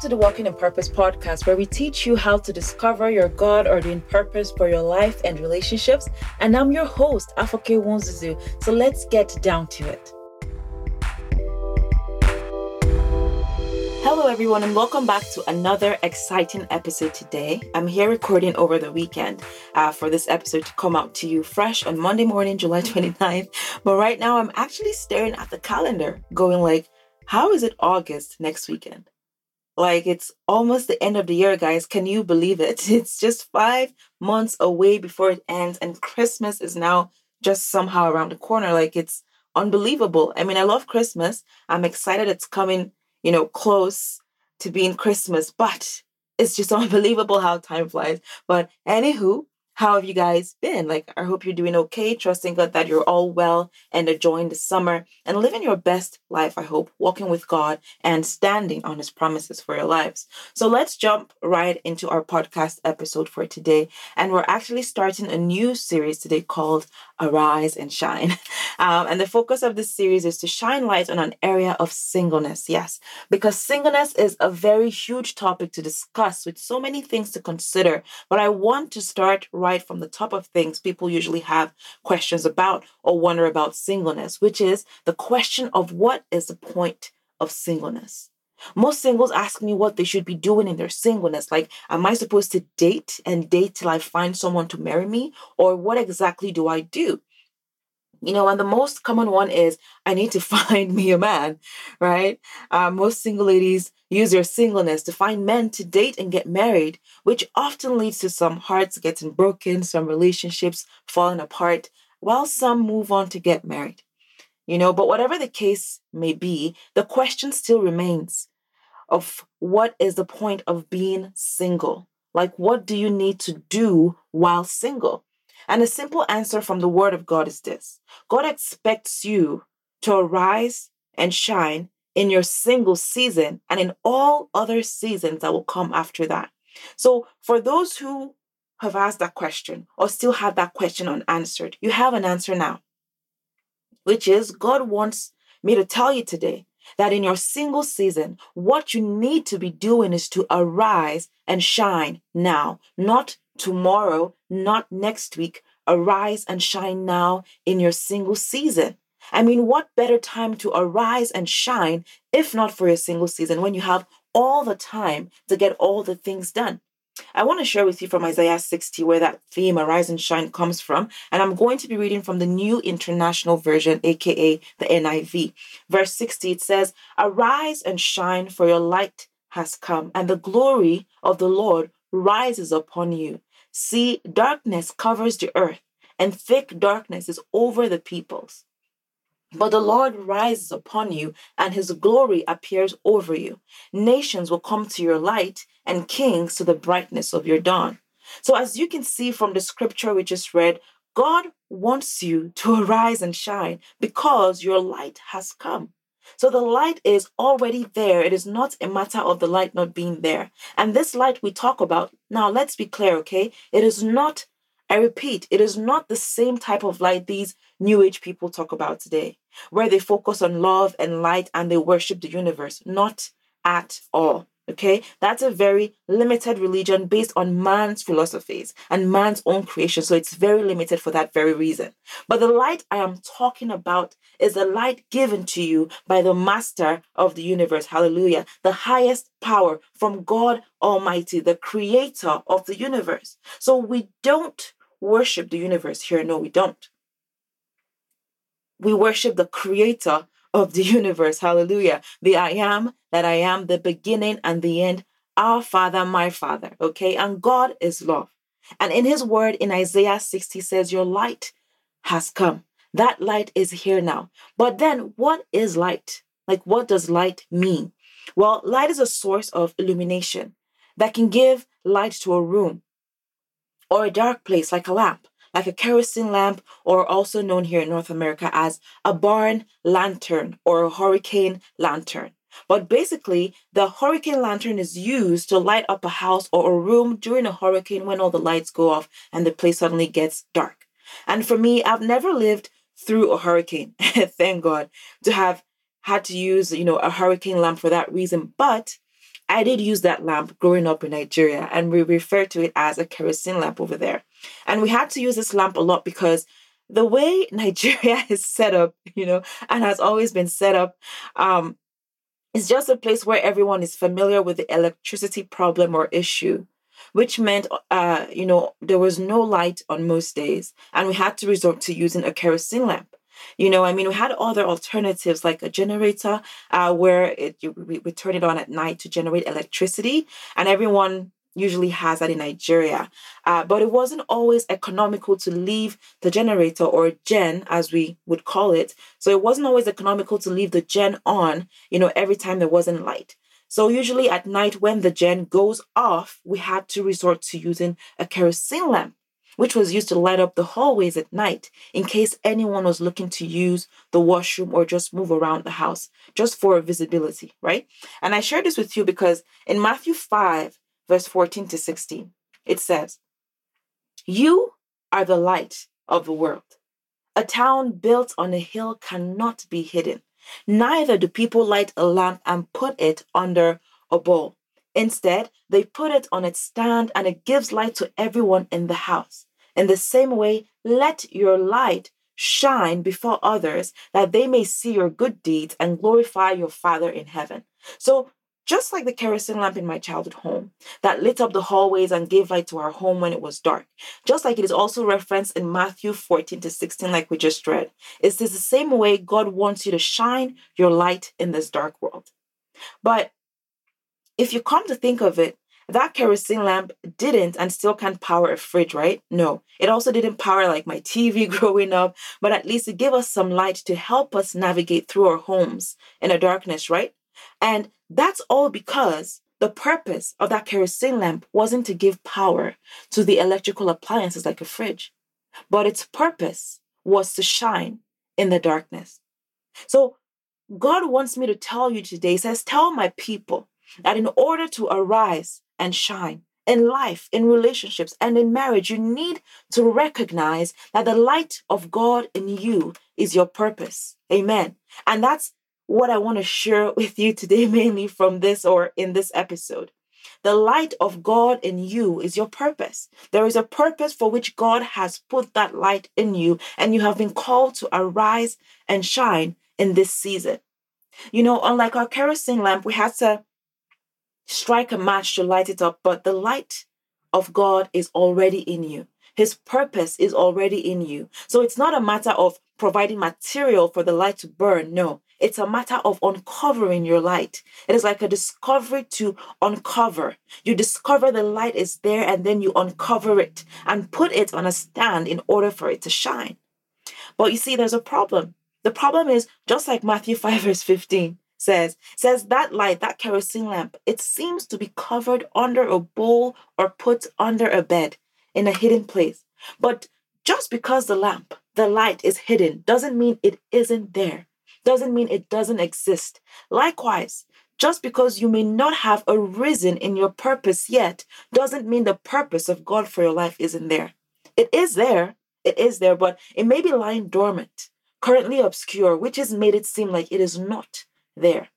to the Walking in Purpose podcast, where we teach you how to discover your God ordained purpose for your life and relationships. And I'm your host, Afoke Wonzuzu. So let's get down to it. Hello, everyone, and welcome back to another exciting episode today. I'm here recording over the weekend uh, for this episode to come out to you fresh on Monday morning, July 29th. But right now, I'm actually staring at the calendar, going like, how is it August next weekend? Like it's almost the end of the year, guys. Can you believe it? It's just five months away before it ends, and Christmas is now just somehow around the corner. Like it's unbelievable. I mean, I love Christmas. I'm excited it's coming, you know, close to being Christmas, but it's just unbelievable how time flies. But anywho, how have you guys been? Like, I hope you're doing okay, trusting God that you're all well and enjoying the summer and living your best life, I hope, walking with God and standing on His promises for your lives. So, let's jump right into our podcast episode for today. And we're actually starting a new series today called Arise and Shine. Um, and the focus of this series is to shine light on an area of singleness. Yes, because singleness is a very huge topic to discuss with so many things to consider. But I want to start right from the top of things people usually have questions about or wonder about singleness, which is the question of what is the point of singleness? Most singles ask me what they should be doing in their singleness. Like, am I supposed to date and date till I find someone to marry me? Or what exactly do I do? You know, and the most common one is I need to find me a man, right? Uh, most single ladies use their singleness to find men to date and get married, which often leads to some hearts getting broken, some relationships falling apart, while some move on to get married. You know, but whatever the case may be, the question still remains of what is the point of being single? Like, what do you need to do while single? And a simple answer from the Word of God is this God expects you to arise and shine in your single season and in all other seasons that will come after that. So, for those who have asked that question or still have that question unanswered, you have an answer now, which is God wants me to tell you today that in your single season, what you need to be doing is to arise and shine now, not tomorrow, not next week. Arise and shine now in your single season. I mean, what better time to arise and shine if not for your single season when you have all the time to get all the things done? I want to share with you from Isaiah 60 where that theme, Arise and Shine, comes from. And I'm going to be reading from the New International Version, aka the NIV. Verse 60, it says, Arise and shine, for your light has come, and the glory of the Lord rises upon you. See, darkness covers the earth, and thick darkness is over the peoples. But the Lord rises upon you, and his glory appears over you. Nations will come to your light, and kings to the brightness of your dawn. So, as you can see from the scripture we just read, God wants you to arise and shine because your light has come. So the light is already there. It is not a matter of the light not being there. And this light we talk about, now let's be clear, okay? It is not, I repeat, it is not the same type of light these New Age people talk about today, where they focus on love and light and they worship the universe. Not at all. Okay, that's a very limited religion based on man's philosophies and man's own creation. So it's very limited for that very reason. But the light I am talking about is the light given to you by the master of the universe. Hallelujah. The highest power from God Almighty, the creator of the universe. So we don't worship the universe here. No, we don't. We worship the creator of the universe. Hallelujah. The I am that I am, the beginning and the end, our Father, my Father. Okay. And God is love. And in his word in Isaiah 60 says, Your light has come. That light is here now. But then, what is light? Like, what does light mean? Well, light is a source of illumination that can give light to a room or a dark place, like a lamp like a kerosene lamp, or also known here in North America as a barn lantern or a hurricane lantern. But basically, the hurricane lantern is used to light up a house or a room during a hurricane when all the lights go off and the place suddenly gets dark. And for me, I've never lived through a hurricane, thank God, to have had to use, you know, a hurricane lamp for that reason. But I did use that lamp growing up in Nigeria, and we refer to it as a kerosene lamp over there. And we had to use this lamp a lot because the way Nigeria is set up, you know, and has always been set up, um, is just a place where everyone is familiar with the electricity problem or issue, which meant, uh, you know, there was no light on most days, and we had to resort to using a kerosene lamp. You know, I mean, we had other alternatives like a generator, uh, where it you, we, we turn it on at night to generate electricity, and everyone usually has that in Nigeria. Uh, but it wasn't always economical to leave the generator or gen, as we would call it. So it wasn't always economical to leave the gen on, you know, every time there wasn't light. So usually at night when the gen goes off, we had to resort to using a kerosene lamp which was used to light up the hallways at night in case anyone was looking to use the washroom or just move around the house, just for visibility, right? And I share this with you because in Matthew 5, verse 14 to 16, it says, You are the light of the world. A town built on a hill cannot be hidden. Neither do people light a lamp and put it under a bowl. Instead, they put it on its stand and it gives light to everyone in the house. In the same way, let your light shine before others that they may see your good deeds and glorify your Father in heaven. So, just like the kerosene lamp in my childhood home that lit up the hallways and gave light to our home when it was dark, just like it is also referenced in Matthew 14 to 16, like we just read, it's the same way God wants you to shine your light in this dark world. But if you come to think of it, that kerosene lamp didn't and still can't power a fridge, right? No, it also didn't power like my TV growing up, but at least it gave us some light to help us navigate through our homes in a darkness, right? And that's all because the purpose of that kerosene lamp wasn't to give power to the electrical appliances like a fridge, but its purpose was to shine in the darkness. So God wants me to tell you today, says, Tell my people that in order to arise and shine. In life, in relationships, and in marriage, you need to recognize that the light of God in you is your purpose. Amen. And that's what I want to share with you today, mainly from this or in this episode. The light of God in you is your purpose. There is a purpose for which God has put that light in you, and you have been called to arise and shine in this season. You know, unlike our kerosene lamp, we had to strike a match to light it up, but the light of God is already in you. His purpose is already in you. So it's not a matter of providing material for the light to burn. No, it's a matter of uncovering your light. It is like a discovery to uncover. You discover the light is there and then you uncover it and put it on a stand in order for it to shine. But you see, there's a problem. The problem is just like Matthew 5, verse 15, says says that light that kerosene lamp it seems to be covered under a bowl or put under a bed in a hidden place. But just because the lamp the light is hidden doesn't mean it isn't there. Doesn't mean it doesn't exist. Likewise just because you may not have arisen in your purpose yet doesn't mean the purpose of God for your life isn't there. It is there, it is there, but it may be lying dormant, currently obscure, which has made it seem like it is not there.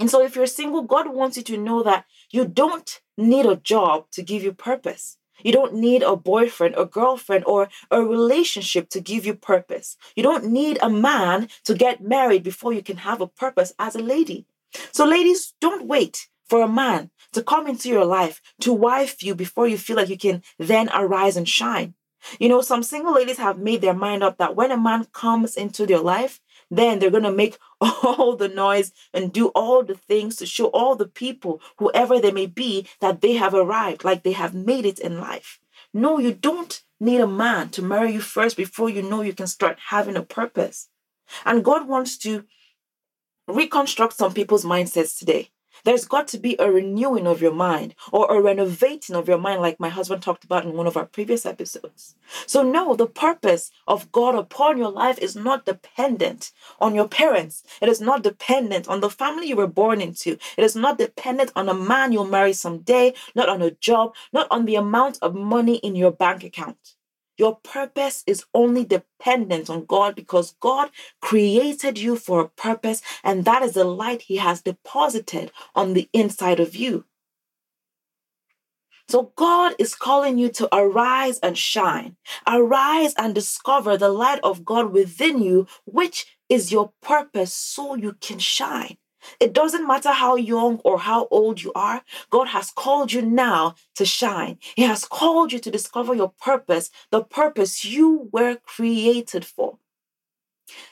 And so, if you're single, God wants you to know that you don't need a job to give you purpose. You don't need a boyfriend, a girlfriend, or a relationship to give you purpose. You don't need a man to get married before you can have a purpose as a lady. So, ladies, don't wait for a man to come into your life to wife you before you feel like you can then arise and shine. You know, some single ladies have made their mind up that when a man comes into their life, then they're going to make all the noise and do all the things to show all the people, whoever they may be, that they have arrived, like they have made it in life. No, you don't need a man to marry you first before you know you can start having a purpose. And God wants to reconstruct some people's mindsets today. There's got to be a renewing of your mind or a renovating of your mind, like my husband talked about in one of our previous episodes. So, no, the purpose of God upon your life is not dependent on your parents. It is not dependent on the family you were born into. It is not dependent on a man you'll marry someday, not on a job, not on the amount of money in your bank account. Your purpose is only dependent on God because God created you for a purpose, and that is the light He has deposited on the inside of you. So God is calling you to arise and shine. Arise and discover the light of God within you, which is your purpose so you can shine. It doesn't matter how young or how old you are, God has called you now to shine. He has called you to discover your purpose, the purpose you were created for.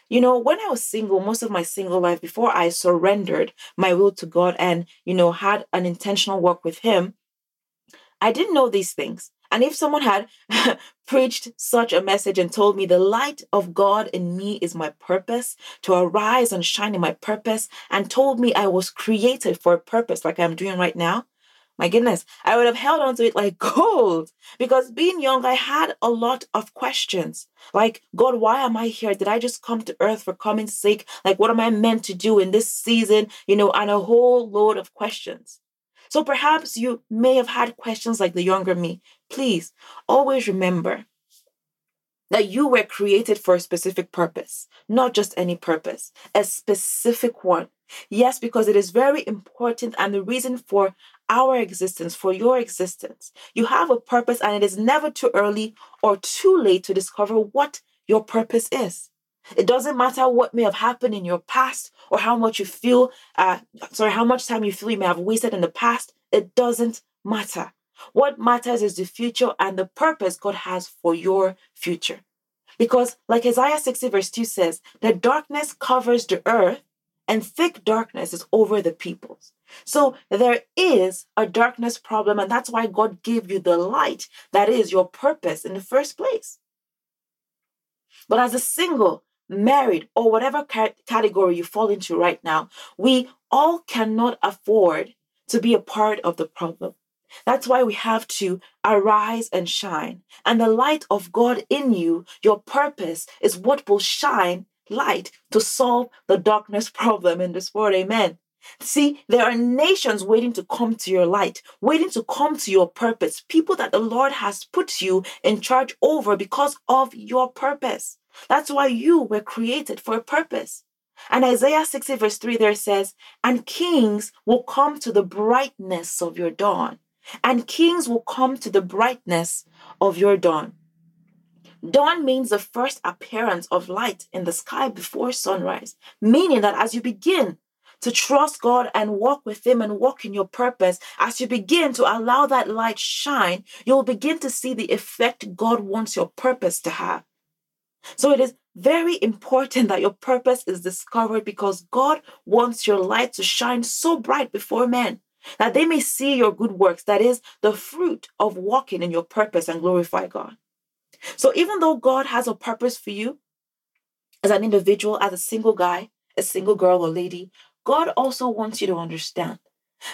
You know, when I was single, most of my single life, before I surrendered my will to God and, you know, had an intentional work with Him, I didn't know these things. And if someone had preached such a message and told me the light of God in me is my purpose, to arise and shine in my purpose, and told me I was created for a purpose like I'm doing right now, my goodness, I would have held on to it like gold. Because being young, I had a lot of questions. Like, God, why am I here? Did I just come to earth for coming's sake? Like, what am I meant to do in this season? You know, and a whole load of questions. So perhaps you may have had questions like the younger me. Please always remember that you were created for a specific purpose, not just any purpose, a specific one. Yes, because it is very important and the reason for our existence, for your existence. You have a purpose, and it is never too early or too late to discover what your purpose is. It doesn't matter what may have happened in your past or how much you feel, uh, sorry, how much time you feel you may have wasted in the past. It doesn't matter. What matters is the future and the purpose God has for your future. Because, like Isaiah 60, verse 2 says, the darkness covers the earth and thick darkness is over the peoples. So there is a darkness problem, and that's why God gave you the light that is your purpose in the first place. But as a single, married, or whatever category you fall into right now, we all cannot afford to be a part of the problem. That's why we have to arise and shine. And the light of God in you, your purpose, is what will shine light to solve the darkness problem in this world. Amen. See, there are nations waiting to come to your light, waiting to come to your purpose, people that the Lord has put you in charge over because of your purpose. That's why you were created for a purpose. And Isaiah 60, verse 3 there says, And kings will come to the brightness of your dawn. And kings will come to the brightness of your dawn. Dawn means the first appearance of light in the sky before sunrise, meaning that as you begin to trust God and walk with Him and walk in your purpose, as you begin to allow that light shine, you'll begin to see the effect God wants your purpose to have. So it is very important that your purpose is discovered because God wants your light to shine so bright before men that they may see your good works, that is, the fruit of walking in your purpose and glorify God. So even though God has a purpose for you as an individual, as a single guy, a single girl or lady, God also wants you to understand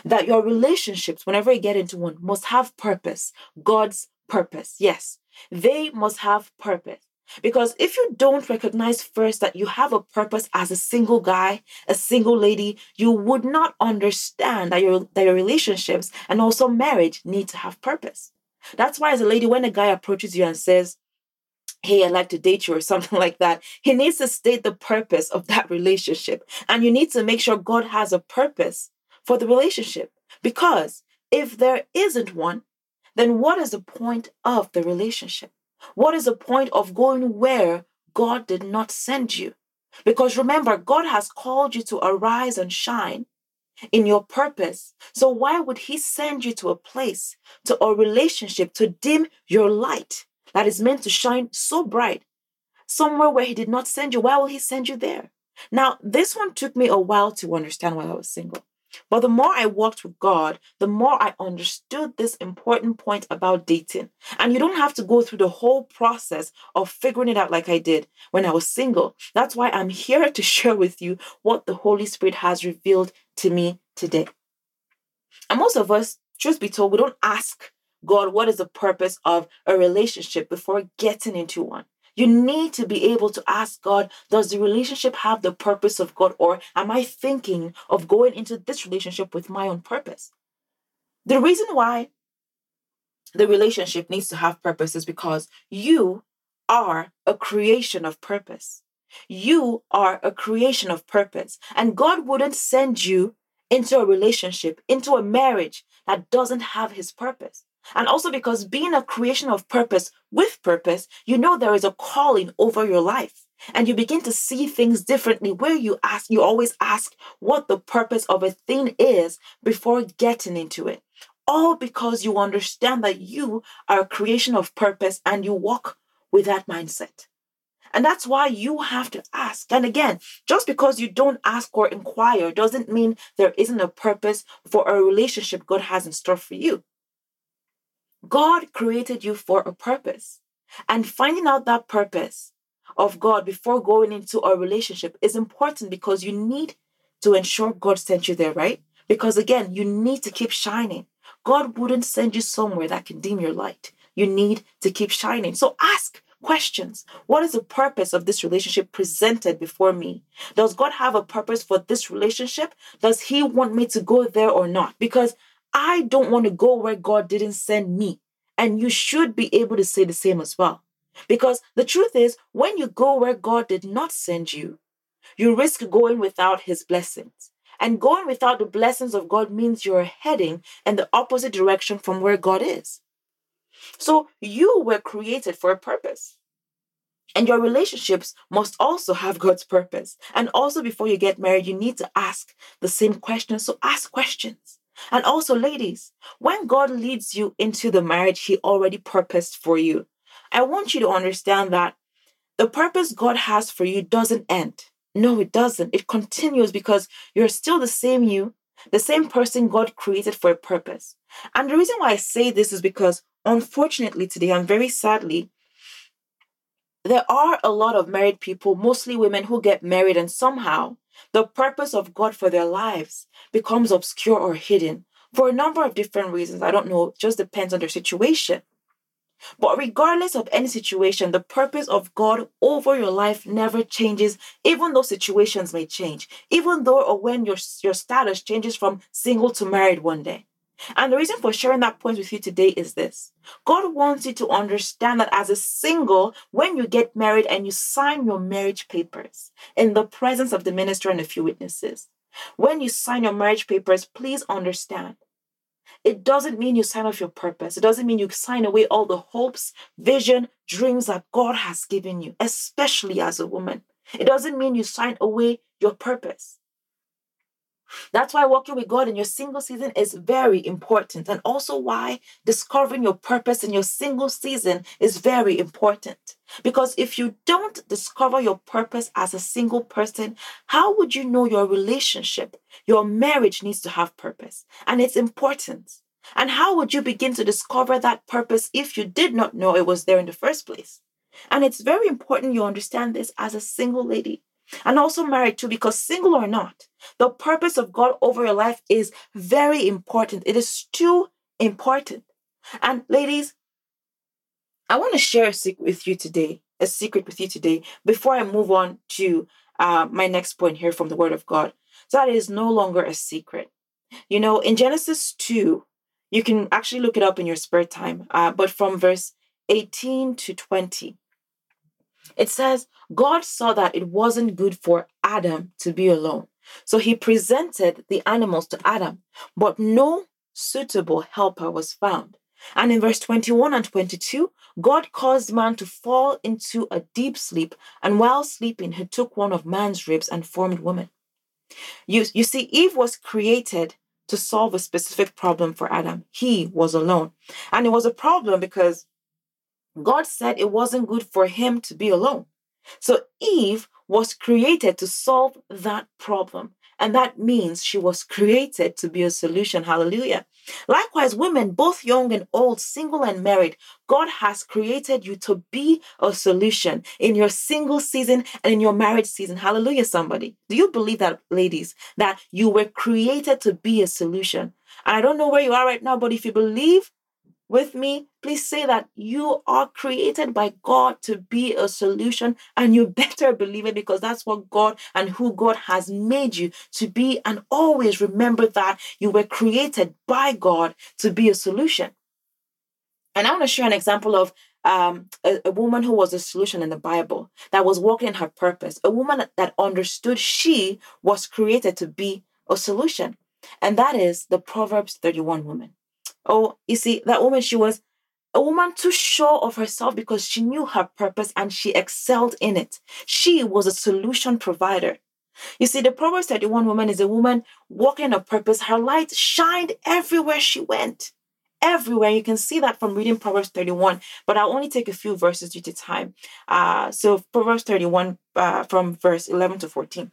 that your relationships, whenever you get into one, must have purpose. God's purpose. Yes, they must have purpose. Because if you don't recognize first that you have a purpose as a single guy, a single lady, you would not understand that your, that your relationships and also marriage need to have purpose. That's why, as a lady, when a guy approaches you and says, Hey, I'd like to date you, or something like that, he needs to state the purpose of that relationship. And you need to make sure God has a purpose for the relationship. Because if there isn't one, then what is the point of the relationship? What is the point of going where God did not send you? Because remember, God has called you to arise and shine in your purpose. So why would He send you to a place, to a relationship, to dim your light that is meant to shine so bright? Somewhere where He did not send you, why will He send you there? Now, this one took me a while to understand while I was single. But the more I walked with God, the more I understood this important point about dating. And you don't have to go through the whole process of figuring it out like I did when I was single. That's why I'm here to share with you what the Holy Spirit has revealed to me today. And most of us, truth be told, we don't ask God what is the purpose of a relationship before getting into one. You need to be able to ask God, does the relationship have the purpose of God? Or am I thinking of going into this relationship with my own purpose? The reason why the relationship needs to have purpose is because you are a creation of purpose. You are a creation of purpose. And God wouldn't send you into a relationship, into a marriage that doesn't have his purpose. And also because being a creation of purpose with purpose, you know there is a calling over your life. And you begin to see things differently where you ask, you always ask what the purpose of a thing is before getting into it. All because you understand that you are a creation of purpose and you walk with that mindset. And that's why you have to ask. And again, just because you don't ask or inquire doesn't mean there isn't a purpose for a relationship God has in store for you. God created you for a purpose. And finding out that purpose of God before going into a relationship is important because you need to ensure God sent you there, right? Because again, you need to keep shining. God wouldn't send you somewhere that can dim your light. You need to keep shining. So ask questions. What is the purpose of this relationship presented before me? Does God have a purpose for this relationship? Does He want me to go there or not? Because I don't want to go where God didn't send me. And you should be able to say the same as well. Because the truth is, when you go where God did not send you, you risk going without His blessings. And going without the blessings of God means you're heading in the opposite direction from where God is. So you were created for a purpose. And your relationships must also have God's purpose. And also, before you get married, you need to ask the same questions. So ask questions. And also, ladies, when God leads you into the marriage He already purposed for you, I want you to understand that the purpose God has for you doesn't end. No, it doesn't. It continues because you're still the same you, the same person God created for a purpose. And the reason why I say this is because, unfortunately, today, and very sadly, there are a lot of married people, mostly women, who get married and somehow the purpose of God for their lives becomes obscure or hidden for a number of different reasons. I don't know, just depends on their situation. But regardless of any situation, the purpose of God over your life never changes, even though situations may change, even though or when your, your status changes from single to married one day. And the reason for sharing that point with you today is this God wants you to understand that as a single, when you get married and you sign your marriage papers in the presence of the minister and a few witnesses, when you sign your marriage papers, please understand it doesn't mean you sign off your purpose. It doesn't mean you sign away all the hopes, vision, dreams that God has given you, especially as a woman. It doesn't mean you sign away your purpose. That's why walking with God in your single season is very important, and also why discovering your purpose in your single season is very important. Because if you don't discover your purpose as a single person, how would you know your relationship, your marriage needs to have purpose? And it's important. And how would you begin to discover that purpose if you did not know it was there in the first place? And it's very important you understand this as a single lady and also married too, because single or not, the purpose of God over your life is very important. It is too important. And ladies, I want to share a secret with you today, a secret with you today, before I move on to uh, my next point here from the Word of God. So that is no longer a secret. You know, in Genesis 2, you can actually look it up in your spare time, uh, but from verse 18 to 20, it says, God saw that it wasn't good for Adam to be alone. So he presented the animals to Adam, but no suitable helper was found. And in verse 21 and 22, God caused man to fall into a deep sleep, and while sleeping, he took one of man's ribs and formed woman. You, you see, Eve was created to solve a specific problem for Adam. He was alone. And it was a problem because God said it wasn't good for him to be alone. So Eve was created to solve that problem. And that means she was created to be a solution. Hallelujah. Likewise, women, both young and old, single and married, God has created you to be a solution in your single season and in your marriage season. Hallelujah, somebody. Do you believe that, ladies, that you were created to be a solution? I don't know where you are right now, but if you believe with me, please say that you are created by God to be a solution, and you better believe it because that's what God and who God has made you to be. And always remember that you were created by God to be a solution. And I want to share an example of um, a, a, woman who was a solution in the Bible, that was walking in her purpose, a woman that understood she was created to be a solution. And that is the Proverbs 31 woman. Oh, you see, that woman, she was a woman too sure of herself because she knew her purpose and she excelled in it. She was a solution provider. You see, the Proverbs 31 woman is a woman walking a purpose. Her light shined everywhere she went. Everywhere. You can see that from reading Proverbs 31, but I'll only take a few verses due to time. Uh, so, Proverbs 31 uh, from verse 11 to 14.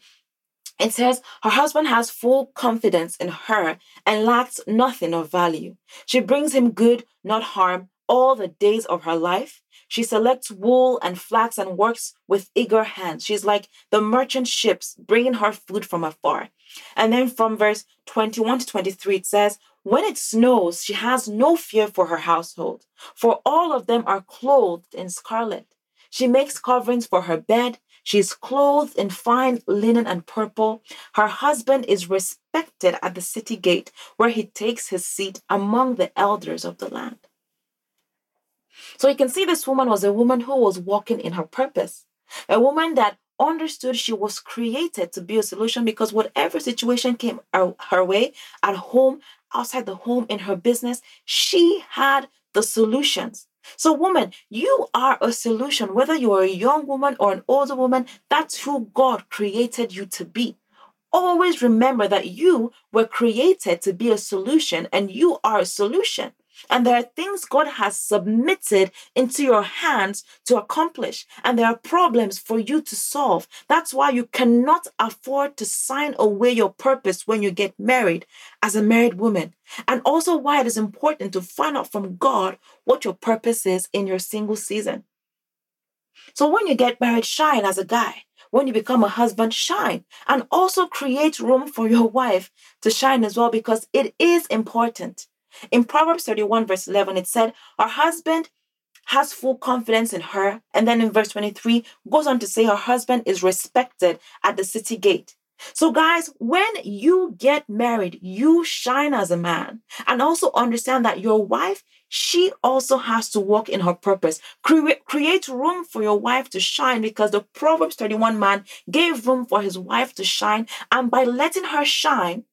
It says, Her husband has full confidence in her and lacks nothing of value. She brings him good, not harm, all the days of her life. She selects wool and flax and works with eager hands. She's like the merchant ships bringing her food from afar. And then from verse 21 to 23, it says, When it snows, she has no fear for her household, for all of them are clothed in scarlet. She makes coverings for her bed. She is clothed in fine linen and purple. Her husband is respected at the city gate, where he takes his seat among the elders of the land. So you can see this woman was a woman who was walking in her purpose, a woman that understood she was created to be a solution because whatever situation came her way at home, outside the home, in her business, she had the solutions. So, woman, you are a solution. Whether you are a young woman or an older woman, that's who God created you to be. Always remember that you were created to be a solution and you are a solution. And there are things God has submitted into your hands to accomplish. And there are problems for you to solve. That's why you cannot afford to sign away your purpose when you get married as a married woman. And also why it is important to find out from God what your purpose is in your single season. So when you get married, shine as a guy. When you become a husband, shine. And also create room for your wife to shine as well because it is important. In Proverbs 31, verse 11, it said, Her husband has full confidence in her. And then in verse 23, goes on to say, Her husband is respected at the city gate. So, guys, when you get married, you shine as a man. And also understand that your wife, she also has to walk in her purpose. Cre- create room for your wife to shine because the Proverbs 31 man gave room for his wife to shine. And by letting her shine,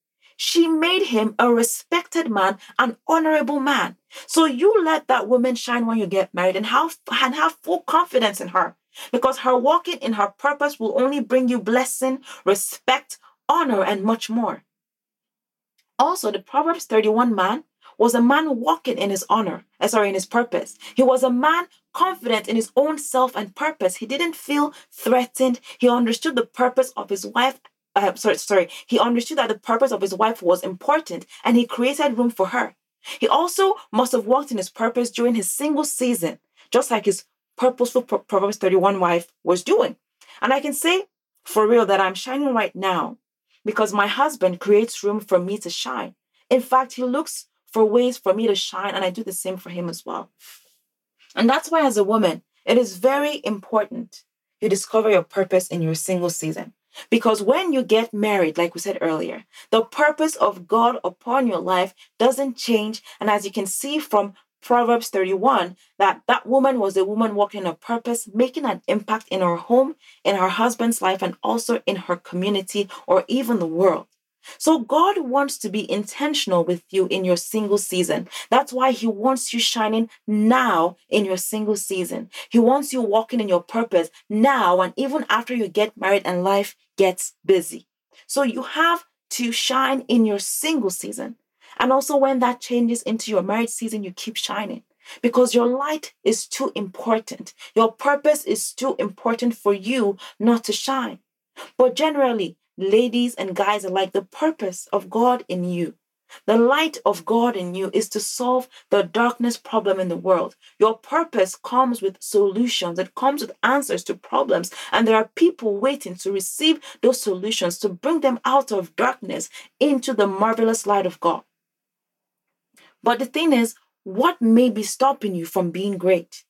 she made him a respected man, an honorable man. So you let that woman shine when you get married and have, and have full confidence in her because her walking in her purpose will only bring you blessing, respect, honor, and much more. Also, the Proverbs 31 man was a man walking in his honor, uh, sorry, in his purpose. He was a man confident in his own self and purpose. He didn't feel threatened. He understood the purpose of his wife uh, sorry, sorry, he understood that the purpose of his wife was important and he created room for her. He also must have walked in his purpose during his single season, just like his purposeful Proverbs 31 wife was doing. And I can say for real that I'm shining right now because my husband creates room for me to shine. In fact, he looks for ways for me to shine, and I do the same for him as well. And that's why, as a woman, it is very important you discover your purpose in your single season. Because when you get married, like we said earlier, the purpose of God upon your life doesn't change. And as you can see from Proverbs 31, that that woman was a woman walking a purpose, making an impact in her home, in her husband's life, and also in her community or even the world. So God wants to be intentional with you in your single season. That's why he wants you shining now in your single season. He wants you walking in your purpose now and even after you get married and life gets busy. So you have to shine in your single season. And also when that changes into your married season, you keep shining because your light is too important. Your purpose is too important for you not to shine. But generally, ladies and guys alike, the purpose of God in you. The light of God in you is to solve the darkness problem in the world. Your purpose comes with solutions, it comes with answers to problems, and there are people waiting to receive those solutions to bring them out of darkness into the marvelous light of God. But the thing is, what may be stopping you from being great?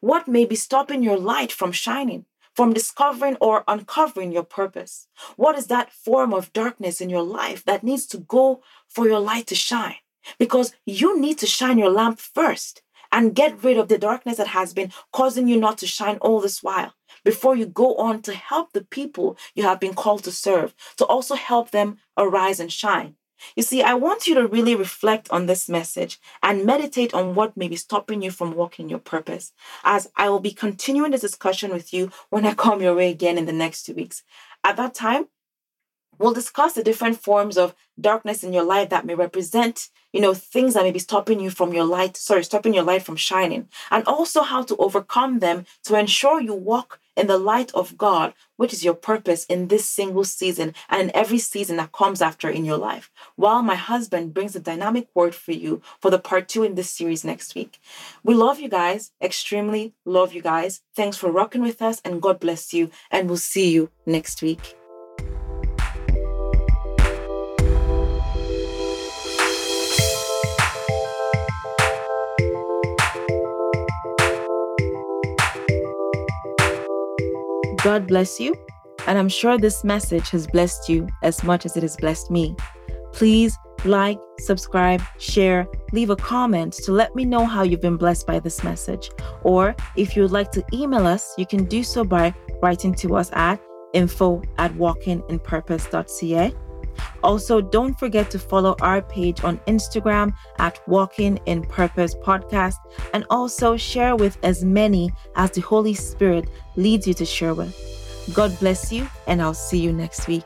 What may be stopping your light from shining? From discovering or uncovering your purpose? What is that form of darkness in your life that needs to go for your light to shine? Because you need to shine your lamp first. and get rid of the darkness that has been causing you not to shine all this while before you go on to help the people you have been called to serve, to also help them arise and shine. You see, I want you to really reflect on this message and meditate on what may be stopping you from walking your purpose. As I will be continuing this discussion with you when I come your way again in the next two weeks. At that time, we'll discuss the different forms of darkness in your life that may represent, you know, things that may be stopping you from your light, sorry, stopping your light from shining, and also how to overcome them to ensure you walk in the light of God, which is your purpose in this single season and in every season that comes after in your life. While my husband brings a dynamic word for you for the part two in this series next week. We love you guys, extremely love you guys. Thanks for rocking with us, and God bless you. And we'll see you next week. God bless you, and I'm sure this message has blessed you as much as it has blessed me. Please like, subscribe, share, leave a comment to let me know how you've been blessed by this message. Or if you would like to email us, you can do so by writing to us at info at walkinginpurpose.ca. Also, don't forget to follow our page on Instagram at Walking in Purpose Podcast and also share with as many as the Holy Spirit leads you to share with. God bless you, and I'll see you next week.